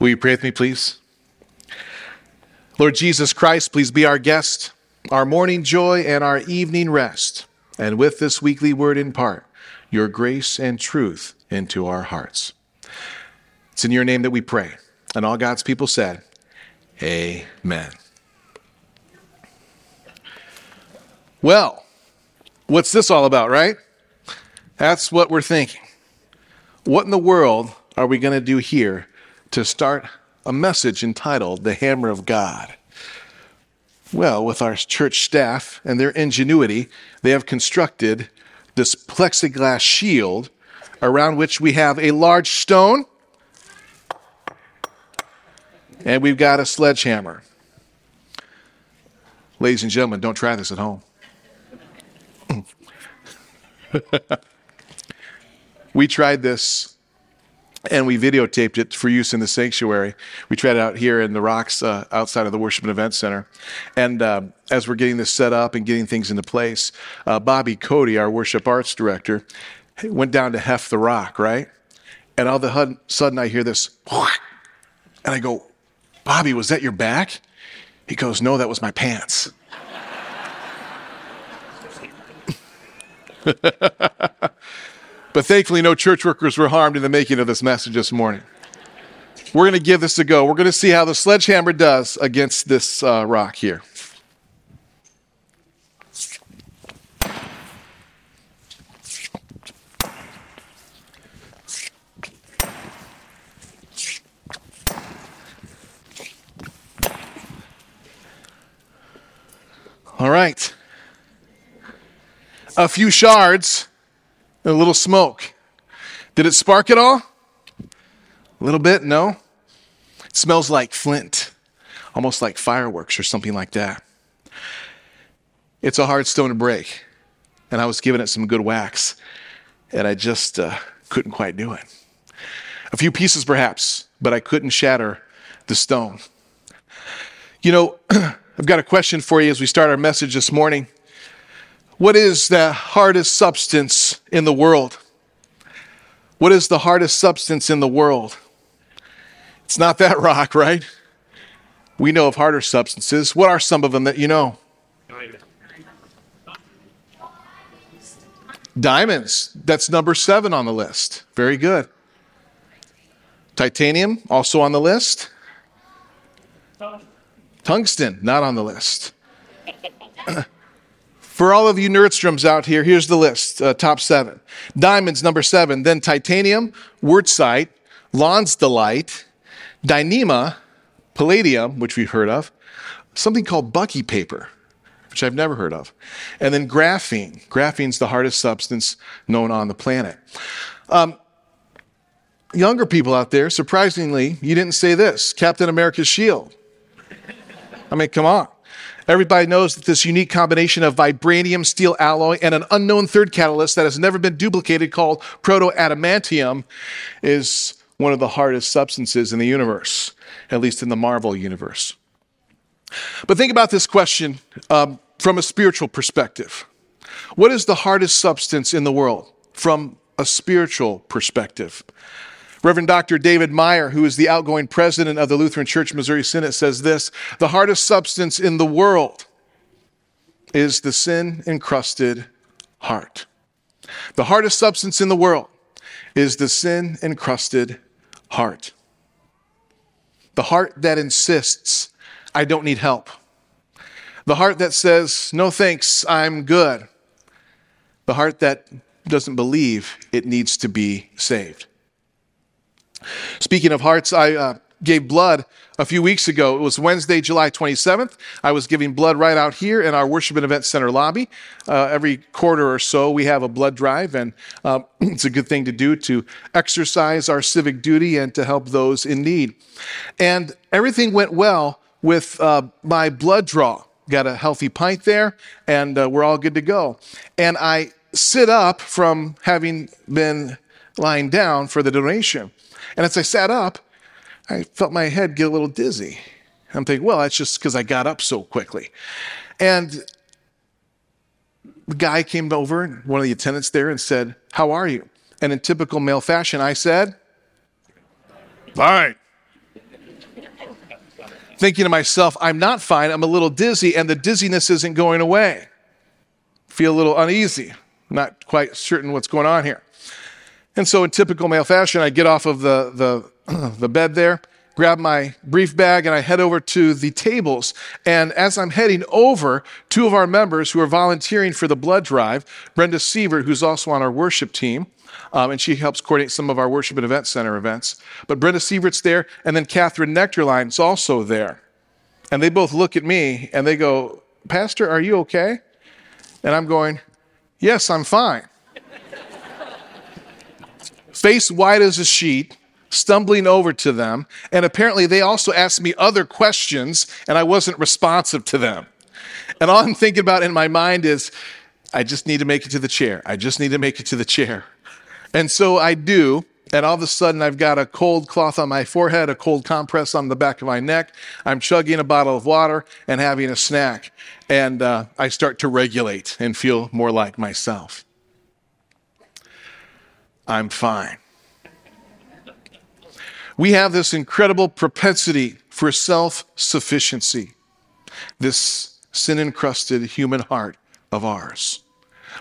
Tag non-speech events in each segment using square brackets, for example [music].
Will you pray with me, please? Lord Jesus Christ, please be our guest, our morning joy, and our evening rest. And with this weekly word impart your grace and truth into our hearts. It's in your name that we pray. And all God's people said, Amen. Well, what's this all about, right? That's what we're thinking. What in the world are we going to do here to start a message entitled The Hammer of God. Well, with our church staff and their ingenuity, they have constructed this plexiglass shield around which we have a large stone and we've got a sledgehammer. Ladies and gentlemen, don't try this at home. [laughs] we tried this and we videotaped it for use in the sanctuary. We tried it out here in the rocks uh, outside of the Worship and Event Center. And uh, as we're getting this set up and getting things into place, uh, Bobby Cody, our worship arts director, went down to heft the rock, right? And all of a sudden I hear this, and I go, Bobby, was that your back? He goes, No, that was my pants. [laughs] [laughs] But thankfully, no church workers were harmed in the making of this message this morning. We're going to give this a go. We're going to see how the sledgehammer does against this uh, rock here. All right. A few shards a little smoke. Did it spark at all? A little bit? No? It smells like flint, almost like fireworks or something like that. It's a hard stone to break, and I was giving it some good whacks, and I just uh, couldn't quite do it. A few pieces, perhaps, but I couldn't shatter the stone. You know, [clears throat] I've got a question for you as we start our message this morning. What is the hardest substance in the world? What is the hardest substance in the world? It's not that [laughs] rock, right? We know of harder substances. What are some of them that you know? Diamonds. That's number seven on the list. Very good. Titanium, also on the list. Tungsten, not on the list. [clears throat] For all of you Nerdstroms out here, here's the list uh, top seven. Diamonds, number seven. Then titanium, Wurtzite, Lonsdaleite, Dyneema, Palladium, which we've heard of, something called Bucky paper, which I've never heard of, and then graphene. Graphene's the hardest substance known on the planet. Um, younger people out there, surprisingly, you didn't say this Captain America's shield. I mean, come on. Everybody knows that this unique combination of vibranium, steel alloy, and an unknown third catalyst that has never been duplicated called proto-adamantium is one of the hardest substances in the universe, at least in the Marvel universe. But think about this question um, from a spiritual perspective. What is the hardest substance in the world from a spiritual perspective? Reverend Dr. David Meyer, who is the outgoing president of the Lutheran Church Missouri Synod, says this The hardest substance in the world is the sin encrusted heart. The hardest substance in the world is the sin encrusted heart. The heart that insists, I don't need help. The heart that says, no thanks, I'm good. The heart that doesn't believe it needs to be saved. Speaking of hearts, I uh, gave blood a few weeks ago. It was Wednesday, July 27th. I was giving blood right out here in our Worship and Event Center lobby. Uh, every quarter or so, we have a blood drive, and uh, [clears throat] it's a good thing to do to exercise our civic duty and to help those in need. And everything went well with uh, my blood draw. Got a healthy pint there, and uh, we're all good to go. And I sit up from having been lying down for the donation. And as I sat up, I felt my head get a little dizzy. I'm thinking, well, that's just because I got up so quickly. And the guy came over, one of the attendants there, and said, How are you? And in typical male fashion, I said, Fine. thinking to myself, I'm not fine. I'm a little dizzy, and the dizziness isn't going away. Feel a little uneasy. Not quite certain what's going on here. And so, in typical male fashion, I get off of the, the, [clears throat] the bed there, grab my brief bag, and I head over to the tables. And as I'm heading over, two of our members who are volunteering for the blood drive, Brenda Sievert, who's also on our worship team, um, and she helps coordinate some of our worship and event center events. But Brenda Sievert's there, and then Catherine Nectarline's also there. And they both look at me and they go, Pastor, are you okay? And I'm going, Yes, I'm fine. Face white as a sheet, stumbling over to them. And apparently, they also asked me other questions, and I wasn't responsive to them. And all I'm thinking about in my mind is, I just need to make it to the chair. I just need to make it to the chair. And so I do. And all of a sudden, I've got a cold cloth on my forehead, a cold compress on the back of my neck. I'm chugging a bottle of water and having a snack. And uh, I start to regulate and feel more like myself. I'm fine. We have this incredible propensity for self sufficiency, this sin encrusted human heart of ours.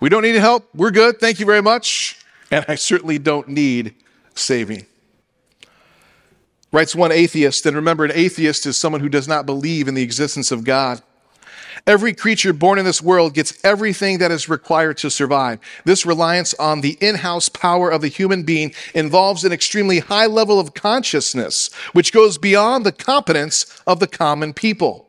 We don't need help. We're good. Thank you very much. And I certainly don't need saving. Writes one atheist, and remember, an atheist is someone who does not believe in the existence of God. Every creature born in this world gets everything that is required to survive. This reliance on the in house power of the human being involves an extremely high level of consciousness, which goes beyond the competence of the common people.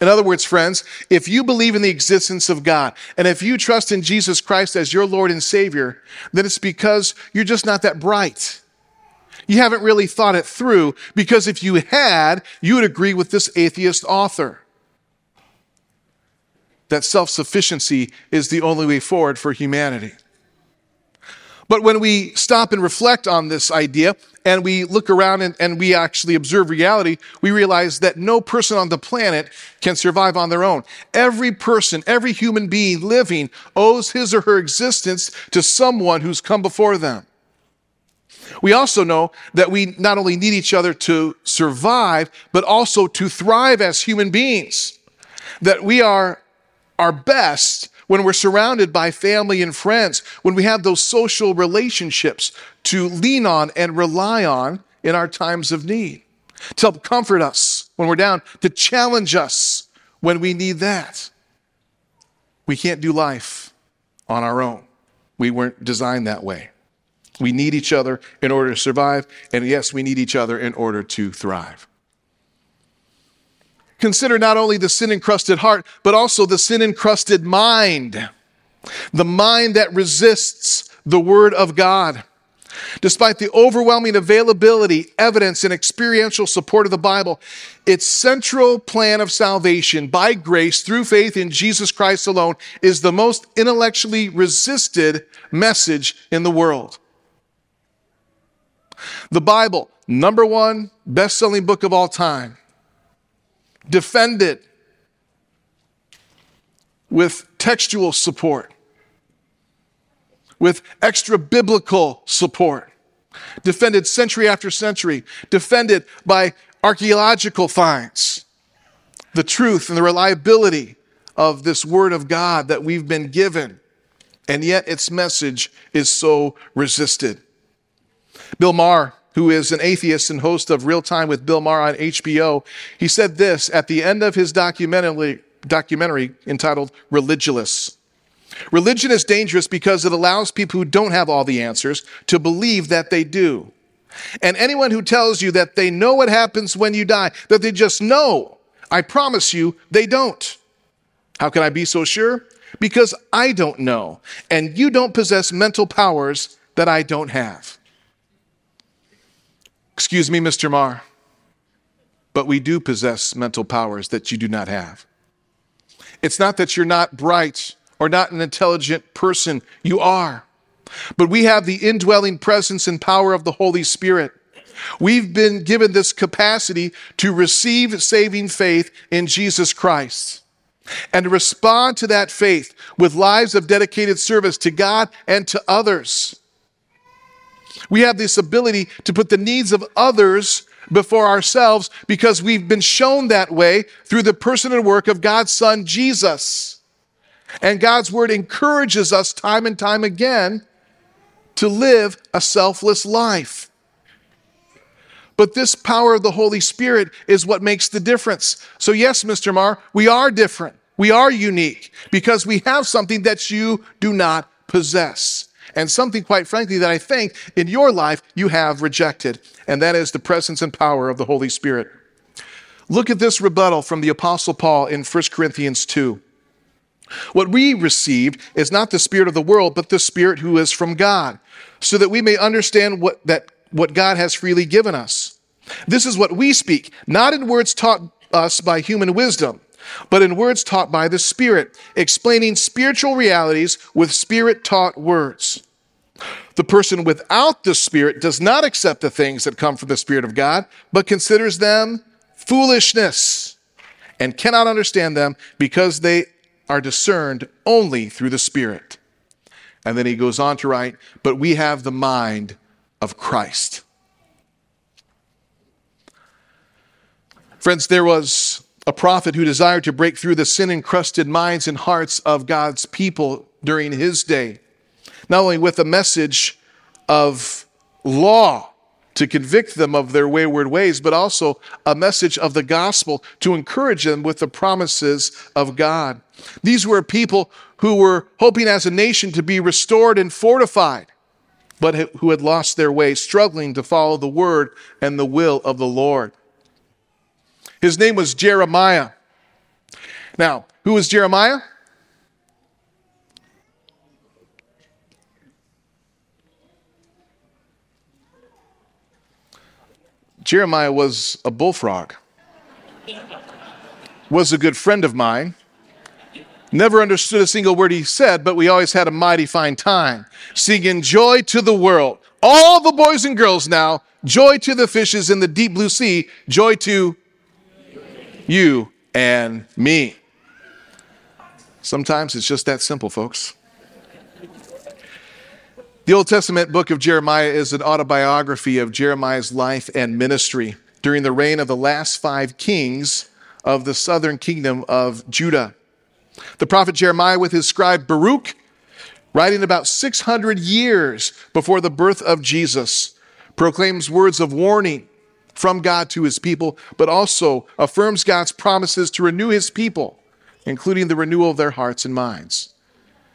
In other words, friends, if you believe in the existence of God and if you trust in Jesus Christ as your Lord and Savior, then it's because you're just not that bright. You haven't really thought it through because if you had, you would agree with this atheist author that self sufficiency is the only way forward for humanity. But when we stop and reflect on this idea and we look around and, and, we actually observe reality, we realize that no person on the planet can survive on their own. Every person, every human being living owes his or her existence to someone who's come before them. We also know that we not only need each other to survive, but also to thrive as human beings. That we are our best when we're surrounded by family and friends, when we have those social relationships to lean on and rely on in our times of need, to help comfort us when we're down, to challenge us when we need that. We can't do life on our own. We weren't designed that way. We need each other in order to survive, and yes, we need each other in order to thrive. Consider not only the sin encrusted heart, but also the sin encrusted mind, the mind that resists the Word of God. Despite the overwhelming availability, evidence, and experiential support of the Bible, its central plan of salvation by grace through faith in Jesus Christ alone is the most intellectually resisted message in the world. The Bible, number one best selling book of all time, defended with textual support, with extra biblical support, defended century after century, defended by archaeological finds. The truth and the reliability of this word of God that we've been given, and yet its message is so resisted. Bill Maher who is an atheist and host of Real Time with Bill Maher on HBO, he said this at the end of his documentary, documentary entitled Religulous. Religion is dangerous because it allows people who don't have all the answers to believe that they do. And anyone who tells you that they know what happens when you die, that they just know, I promise you, they don't. How can I be so sure? Because I don't know, and you don't possess mental powers that I don't have. Excuse me, Mr. Maher, but we do possess mental powers that you do not have. It's not that you're not bright or not an intelligent person, you are. But we have the indwelling presence and power of the Holy Spirit. We've been given this capacity to receive saving faith in Jesus Christ and to respond to that faith with lives of dedicated service to God and to others. We have this ability to put the needs of others before ourselves because we've been shown that way through the person and work of God's Son, Jesus. And God's Word encourages us time and time again to live a selfless life. But this power of the Holy Spirit is what makes the difference. So, yes, Mr. Maher, we are different. We are unique because we have something that you do not possess. And something, quite frankly, that I think in your life you have rejected, and that is the presence and power of the Holy Spirit. Look at this rebuttal from the Apostle Paul in 1 Corinthians 2. What we received is not the Spirit of the world, but the Spirit who is from God, so that we may understand what, that, what God has freely given us. This is what we speak, not in words taught us by human wisdom but in words taught by the Spirit, explaining spiritual realities with Spirit taught words. The person without the Spirit does not accept the things that come from the Spirit of God, but considers them foolishness and cannot understand them because they are discerned only through the Spirit. And then he goes on to write, But we have the mind of Christ. Friends, there was a prophet who desired to break through the sin encrusted minds and hearts of God's people during his day, not only with a message of law to convict them of their wayward ways, but also a message of the gospel to encourage them with the promises of God. These were people who were hoping as a nation to be restored and fortified, but who had lost their way, struggling to follow the word and the will of the Lord. His name was Jeremiah. Now, who was Jeremiah? Jeremiah was a bullfrog, was a good friend of mine. Never understood a single word he said, but we always had a mighty fine time singing joy to the world. All the boys and girls now, joy to the fishes in the deep blue sea, joy to you and me. Sometimes it's just that simple, folks. The Old Testament book of Jeremiah is an autobiography of Jeremiah's life and ministry during the reign of the last five kings of the southern kingdom of Judah. The prophet Jeremiah, with his scribe Baruch, writing about 600 years before the birth of Jesus, proclaims words of warning from God to his people, but also affirms God's promises to renew his people, including the renewal of their hearts and minds.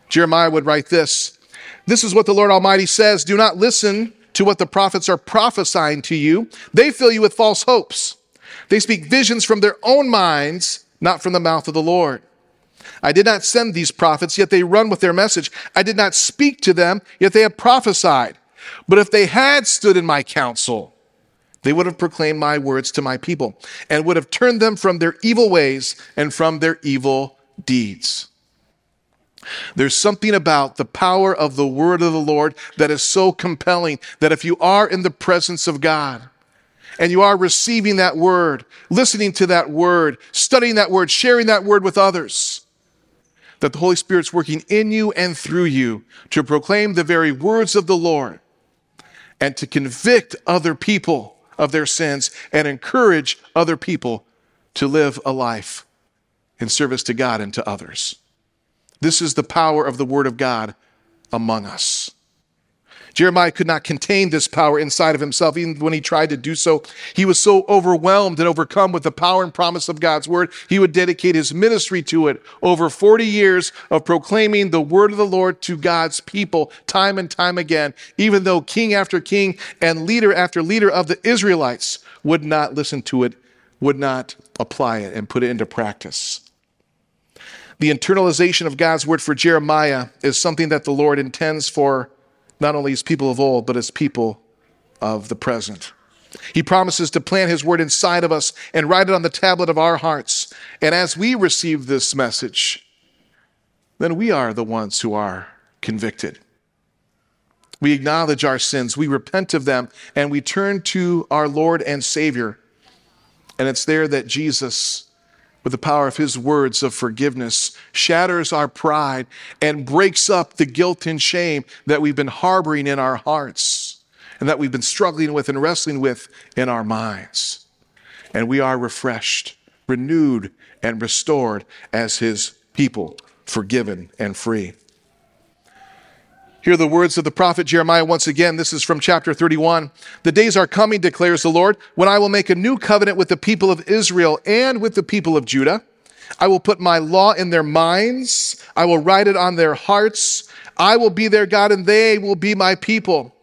Jeremiah would write this This is what the Lord Almighty says Do not listen to what the prophets are prophesying to you, they fill you with false hopes. They speak visions from their own minds, not from the mouth of the Lord. I did not send these prophets, yet they run with their message. I did not speak to them, yet they have prophesied. But if they had stood in my counsel, they would have proclaimed my words to my people and would have turned them from their evil ways and from their evil deeds. There's something about the power of the word of the Lord that is so compelling that if you are in the presence of God and you are receiving that word, listening to that word, studying that word, sharing that word with others, that the Holy Spirit's working in you and through you to proclaim the very words of the Lord and to convict other people of their sins and encourage other people to live a life in service to God and to others. This is the power of the Word of God among us. Jeremiah could not contain this power inside of himself, even when he tried to do so. He was so overwhelmed and overcome with the power and promise of God's word, he would dedicate his ministry to it. Over 40 years of proclaiming the word of the Lord to God's people, time and time again, even though king after king and leader after leader of the Israelites would not listen to it, would not apply it, and put it into practice. The internalization of God's word for Jeremiah is something that the Lord intends for not only as people of old, but as people of the present. He promises to plant His word inside of us and write it on the tablet of our hearts. And as we receive this message, then we are the ones who are convicted. We acknowledge our sins, we repent of them, and we turn to our Lord and Savior. And it's there that Jesus with the power of his words of forgiveness, shatters our pride and breaks up the guilt and shame that we've been harboring in our hearts. and that we've been struggling with and wrestling with in our minds. And we are refreshed, renewed, and restored as his people, forgiven and free. Hear the words of the prophet Jeremiah once again. This is from chapter 31. The days are coming, declares the Lord, when I will make a new covenant with the people of Israel and with the people of Judah. I will put my law in their minds. I will write it on their hearts. I will be their God and they will be my people.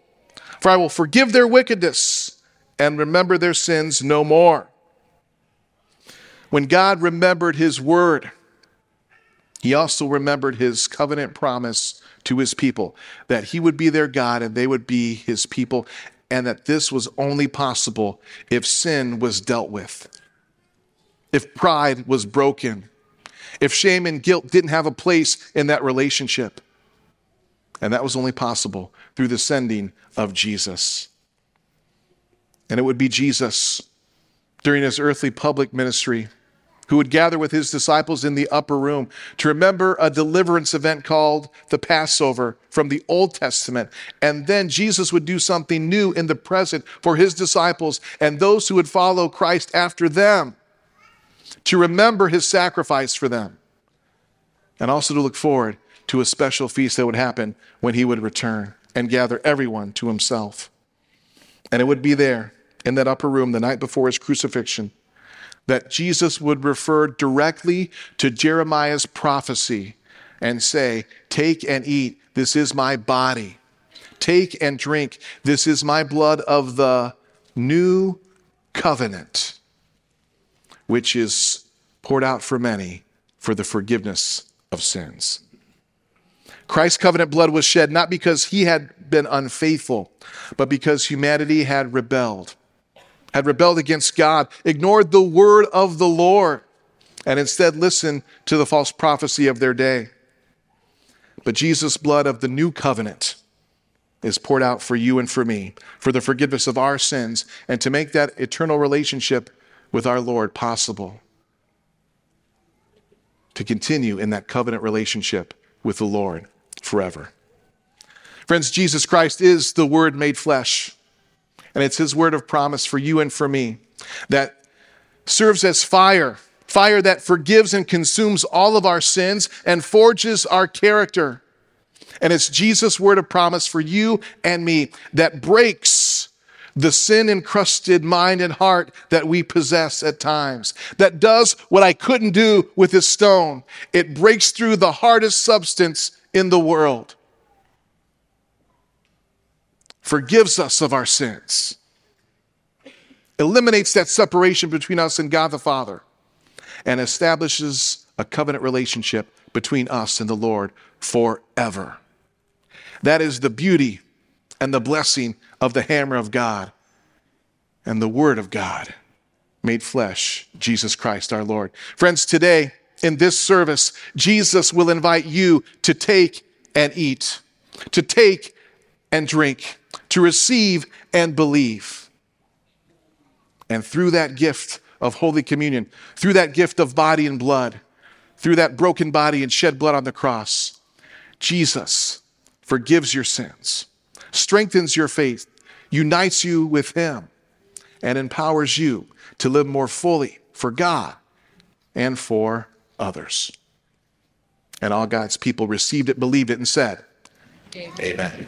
For I will forgive their wickedness and remember their sins no more. When God remembered his word, he also remembered his covenant promise to his people that he would be their God and they would be his people, and that this was only possible if sin was dealt with, if pride was broken, if shame and guilt didn't have a place in that relationship. And that was only possible through the sending of Jesus. And it would be Jesus during his earthly public ministry who would gather with his disciples in the upper room to remember a deliverance event called the Passover from the Old Testament. And then Jesus would do something new in the present for his disciples and those who would follow Christ after them to remember his sacrifice for them and also to look forward to a special feast that would happen when he would return and gather everyone to himself. And it would be there in that upper room the night before his crucifixion that Jesus would refer directly to Jeremiah's prophecy and say, Take and eat, this is my body. Take and drink, this is my blood of the new covenant, which is poured out for many for the forgiveness of sins. Christ's covenant blood was shed not because he had been unfaithful, but because humanity had rebelled had rebelled against God, ignored the word of the Lord, and instead listened to the false prophecy of their day. But Jesus' blood of the new covenant is poured out for you and for me, for the forgiveness of our sins, and to make that eternal relationship with our Lord possible. To continue in that covenant relationship with the Lord forever. Friends, Jesus Christ is the Word made flesh. And it's his word of promise for you and for me that serves as fire, fire that forgives and consumes all of our sins and forges our character. And it's Jesus' word of promise for you and me that breaks the sin encrusted mind and heart that we possess at times, that does what I couldn't do with this stone. It breaks through the hardest substance in the world forgives us of our sins, eliminates that separation between us and God the Father, and establishes a covenant relationship between us and the Lord forever. That is the beauty and the blessing of the hammer of God and the Word of God made flesh, Jesus Christ our Lord. Friends, today in this service, Jesus will invite you to take and eat, to take and drink to receive and believe. And through that gift of Holy Communion, through that gift of body and blood, through that broken body and shed blood on the cross, Jesus forgives your sins, strengthens your faith, unites you with Him, and empowers you to live more fully for God and for others. And all God's people received it, believed it, and said, Amen. Amen.